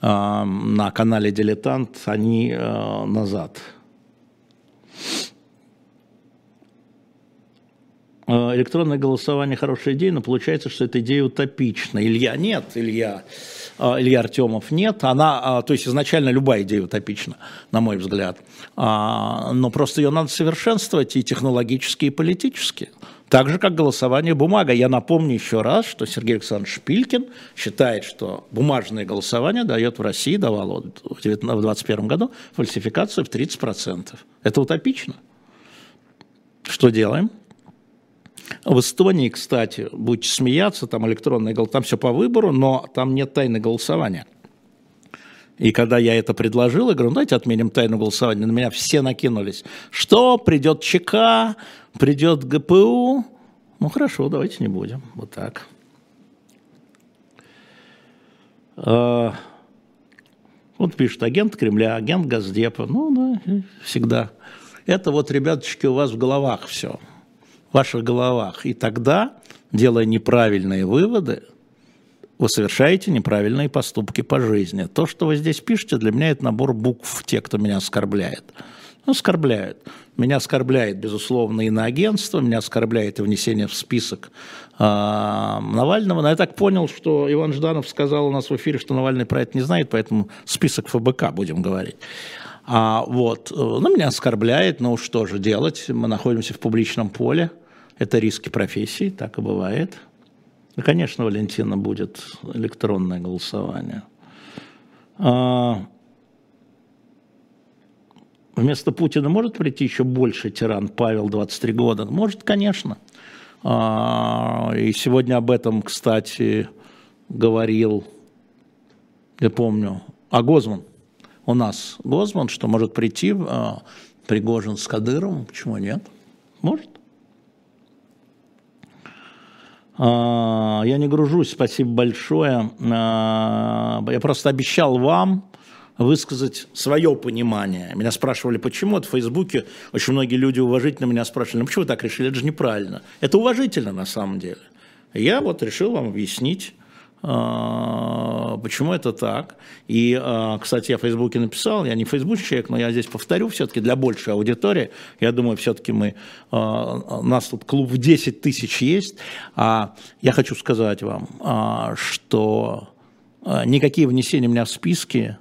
A: а, на канале «Дилетант». Они а, назад. А, электронное голосование хорошая идея, но получается, что эта идея утопична. Илья, нет, Илья. А, Илья Артемов нет. Она, а, то есть изначально любая идея утопична, на мой взгляд. А, но просто ее надо совершенствовать и технологически, и политически. Так же, как голосование бумага. Я напомню еще раз, что Сергей Александрович Шпилькин считает, что бумажное голосование дает в России, давало в 2021 году фальсификацию в 30%. Это утопично. Что делаем? В Эстонии, кстати, будете смеяться, там электронное голосование, там все по выбору, но там нет тайны голосования. И когда я это предложил, я говорю, ну, давайте отменим тайну голосования, на меня все накинулись. Что, придет ЧК, придет ГПУ? Ну, хорошо, давайте не будем. Вот так. А, вот пишет агент Кремля, агент Газдепа. Ну, да, всегда. Это вот, ребяточки, у вас в головах все ваших головах. И тогда, делая неправильные выводы, вы совершаете неправильные поступки по жизни. То, что вы здесь пишете, для меня это набор букв, те, кто меня оскорбляет. Ну, оскорбляют. Меня оскорбляет, безусловно, и на агентство, меня оскорбляет и внесение в список э, Навального. Но я так понял, что Иван Жданов сказал у нас в эфире, что Навальный про это не знает, поэтому список ФБК будем говорить. А, вот, э, ну, меня оскорбляет, но что же делать? Мы находимся в публичном поле. Это риски профессии, так и бывает. И, конечно, Валентина будет электронное голосование. А, вместо Путина может прийти еще больше тиран Павел, 23 года? Может, конечно. А, и сегодня об этом, кстати, говорил, я помню, а Гозман. У нас Гозман, что может прийти а, Пригожин с Кадыровым, почему нет? Может. А, я не гружусь, спасибо большое. А, я просто обещал вам высказать свое понимание. Меня спрашивали, почему вот в Фейсбуке очень многие люди уважительно меня спрашивали, ну почему вы так решили, это же неправильно. Это уважительно на самом деле. Я вот решил вам объяснить а, почему это так. И, а, кстати, я в Фейсбуке написал, я не фейсбучный человек, но я здесь повторю все-таки для большей аудитории. Я думаю, все-таки мы, а, у нас тут клуб в 10 тысяч есть. Я хочу сказать вам, что никакие внесения меня в списки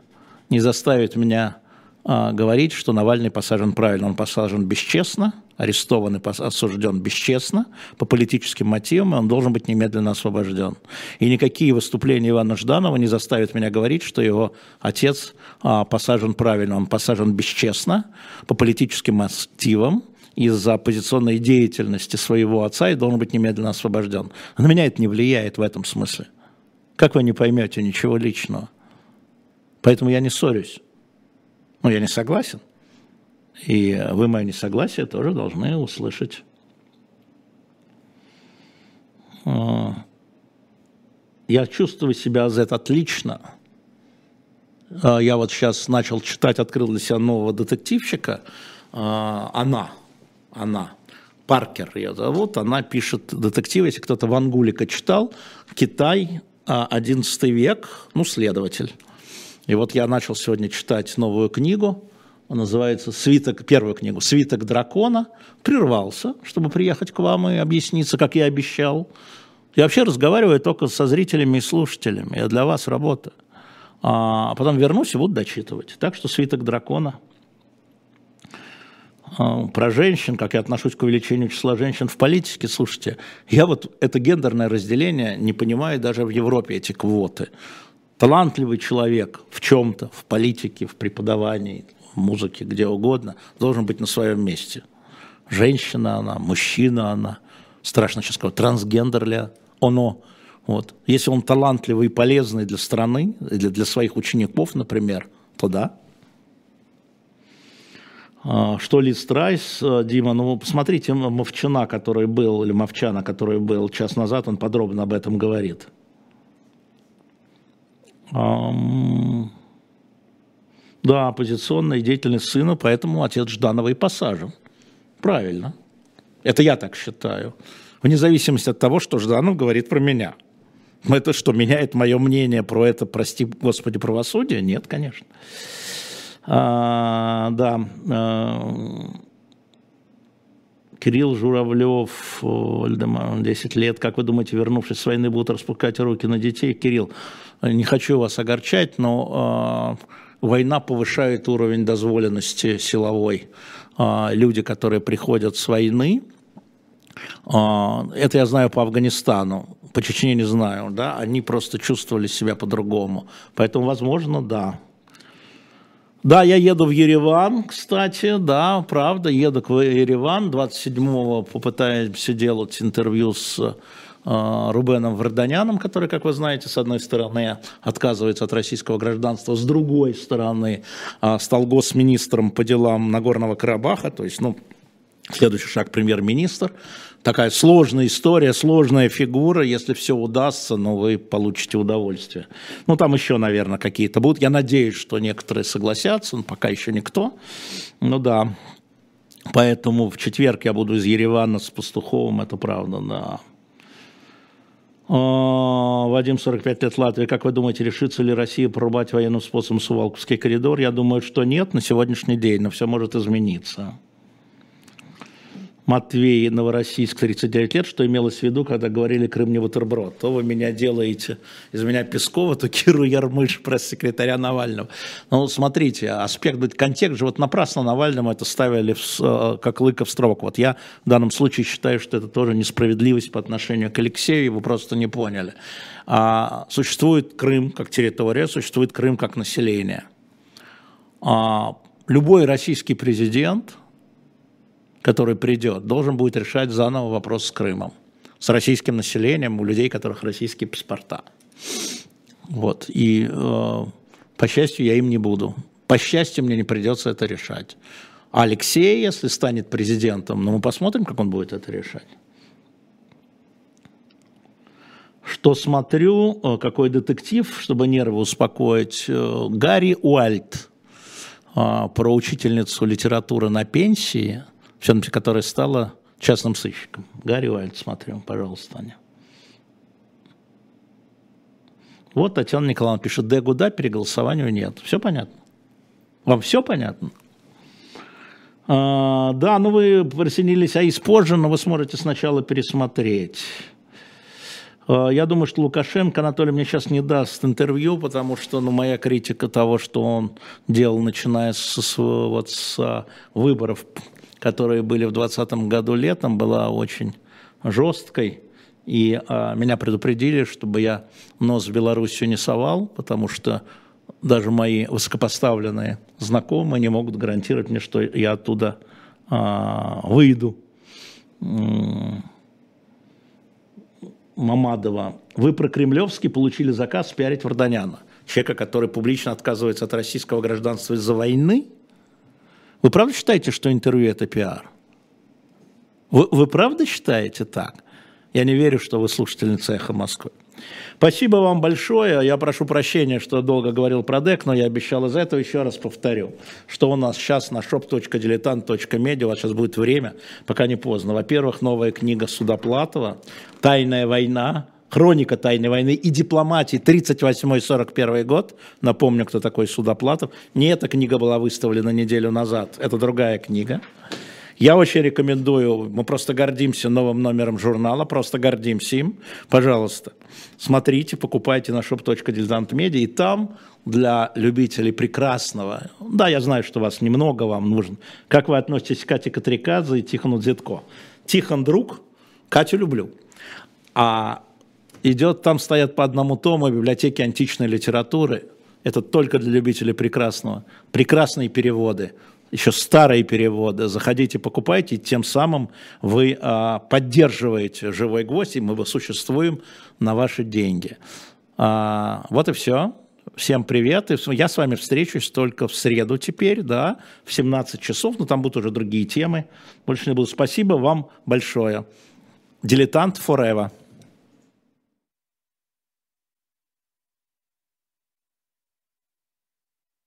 A: не заставят меня говорить, что Навальный посажен правильно. Он посажен бесчестно, арестован и осужден бесчестно по политическим мотивам, и он должен быть немедленно освобожден. И никакие выступления Ивана Жданова не заставят меня говорить, что его отец а, посажен правильно, он посажен бесчестно по политическим мотивам, из-за оппозиционной деятельности своего отца и должен быть немедленно освобожден. На меня это не влияет в этом смысле. Как вы не поймете ничего личного? Поэтому я не ссорюсь. Ну, я не согласен. И вы мое несогласие тоже должны услышать. А, я чувствую себя за это отлично. А, я вот сейчас начал читать, открыл для себя нового детективщика. А, она, она, Паркер ее зовут, она пишет детективы, если кто-то Вангулика читал, Китай, 11 век, ну, следователь. И вот я начал сегодня читать новую книгу, называется «Свиток», первую книгу «Свиток дракона», прервался, чтобы приехать к вам и объясниться, как я обещал. Я вообще разговариваю только со зрителями и слушателями, я для вас работаю. А потом вернусь и буду дочитывать. Так что «Свиток дракона» а, про женщин, как я отношусь к увеличению числа женщин в политике, слушайте, я вот это гендерное разделение не понимаю даже в Европе, эти квоты. Талантливый человек в чем-то, в политике, в преподавании, музыке, где угодно, должен быть на своем месте. Женщина она, мужчина она, страшно сейчас сказать, трансгендер ли оно. Вот. Если он талантливый и полезный для страны, или для своих учеников, например, то да. А, что Ли Страйс, э, Дима, ну посмотрите Мовчана, который был, или Мовчана, который был час назад, он подробно об этом говорит. Да, оппозиционная деятельность сына, поэтому отец Жданова и посажен. Правильно. Это я так считаю. Вне зависимости от того, что Жданов говорит про меня. Это что, меняет мое мнение про это, прости господи, правосудие? Нет, конечно. А, да. А, Кирилл Журавлев, Вальдемар, 10 лет. Как вы думаете, вернувшись с войны, будут распускать руки на детей? Кирилл, не хочу вас огорчать, но а, война повышает уровень дозволенности силовой. А, люди, которые приходят с войны, а, это я знаю по Афганистану, по Чечне не знаю, да, они просто чувствовали себя по-другому. Поэтому, возможно, да. Да, я еду в Ереван, кстати, да, правда, еду в Ереван. 27-го попытаемся делать интервью с Рубеном Варданяном, который, как вы знаете, с одной стороны отказывается от российского гражданства, с другой стороны э, стал госминистром по делам Нагорного Карабаха, то есть, ну, следующий шаг премьер-министр. Такая сложная история, сложная фигура. Если все удастся, ну, вы получите удовольствие. Ну, там еще, наверное, какие-то будут. Я надеюсь, что некоторые согласятся, но пока еще никто. Ну да. Поэтому в четверг я буду из Еревана с Пастуховым, это правда, да. А, Вадим, 45 лет Латвии. Как вы думаете, решится ли Россия прорубать военным способом Сувалковский коридор? Я думаю, что нет на сегодняшний день, но все может измениться. Матвей, Новороссийск, 39 лет, что имелось в виду, когда говорили «Крым не бутерброд». То вы меня делаете из меня Пескова, то Киру Ярмыш, пресс-секретаря Навального. Ну, смотрите, аспект, контекст же, вот напрасно Навальному это ставили в, э, как лыка в строк. Вот я в данном случае считаю, что это тоже несправедливость по отношению к Алексею, вы просто не поняли. А, существует Крым как территория, существует Крым как население. А, любой российский президент – который придет, должен будет решать заново вопрос с Крымом, с российским населением, у людей, у которых российские паспорта. Вот. И, э, по счастью, я им не буду. По счастью, мне не придется это решать. А Алексей, если станет президентом, ну мы посмотрим, как он будет это решать. Что смотрю, э, какой детектив, чтобы нервы успокоить, э, Гарри Уальт э, про учительницу литературы на пенсии – все-таки которая стала частным сыщиком. Гарри Уайльд, смотрю, пожалуйста, Аня. Вот Татьяна Николаевна пишет, Дегу да, переголосованию нет. Все понятно? Вам все понятно? А, да, ну вы присоединились, а из позже, но вы сможете сначала пересмотреть. А, я думаю, что Лукашенко, Анатолий, мне сейчас не даст интервью, потому что ну, моя критика того, что он делал, начиная с, вот, с выборов которые были в 2020 году летом, была очень жесткой. И а, меня предупредили, чтобы я нос в Белоруссию не совал, потому что даже мои высокопоставленные знакомые не могут гарантировать мне, что я оттуда а, выйду. Мамадова. Вы про Кремлевский получили заказ пиарить Варданяна, человека, который публично отказывается от российского гражданства из-за войны – вы правда считаете, что интервью это пиар? Вы, вы правда считаете так? Я не верю, что вы слушательница «Эхо Москвы». Спасибо вам большое. Я прошу прощения, что долго говорил про ДЭК, но я обещал из этого еще раз повторю, что у нас сейчас на shop.diletant.media, у вас сейчас будет время, пока не поздно. Во-первых, новая книга Судоплатова «Тайная война», Хроника тайной войны и дипломатии 38-41 год. Напомню, кто такой Судоплатов. Не эта книга была выставлена неделю назад, это другая книга. Я очень рекомендую, мы просто гордимся новым номером журнала, просто гордимся им. Пожалуйста, смотрите, покупайте на shop.diletantmedia, и там для любителей прекрасного, да, я знаю, что вас немного, вам нужно. Как вы относитесь к Кате Катрикадзе и Тихону Дзитко? Тихон друг, Катю люблю. А идет, там стоят по одному тому библиотеки античной литературы. Это только для любителей прекрасного. Прекрасные переводы, еще старые переводы. Заходите, покупайте, тем самым вы а, поддерживаете «Живой гвоздь», и мы существуем на ваши деньги. А, вот и все. Всем привет. Я с вами встречусь только в среду теперь, да, в 17 часов, но там будут уже другие темы. Больше не буду. Спасибо вам большое. Дилетант forever.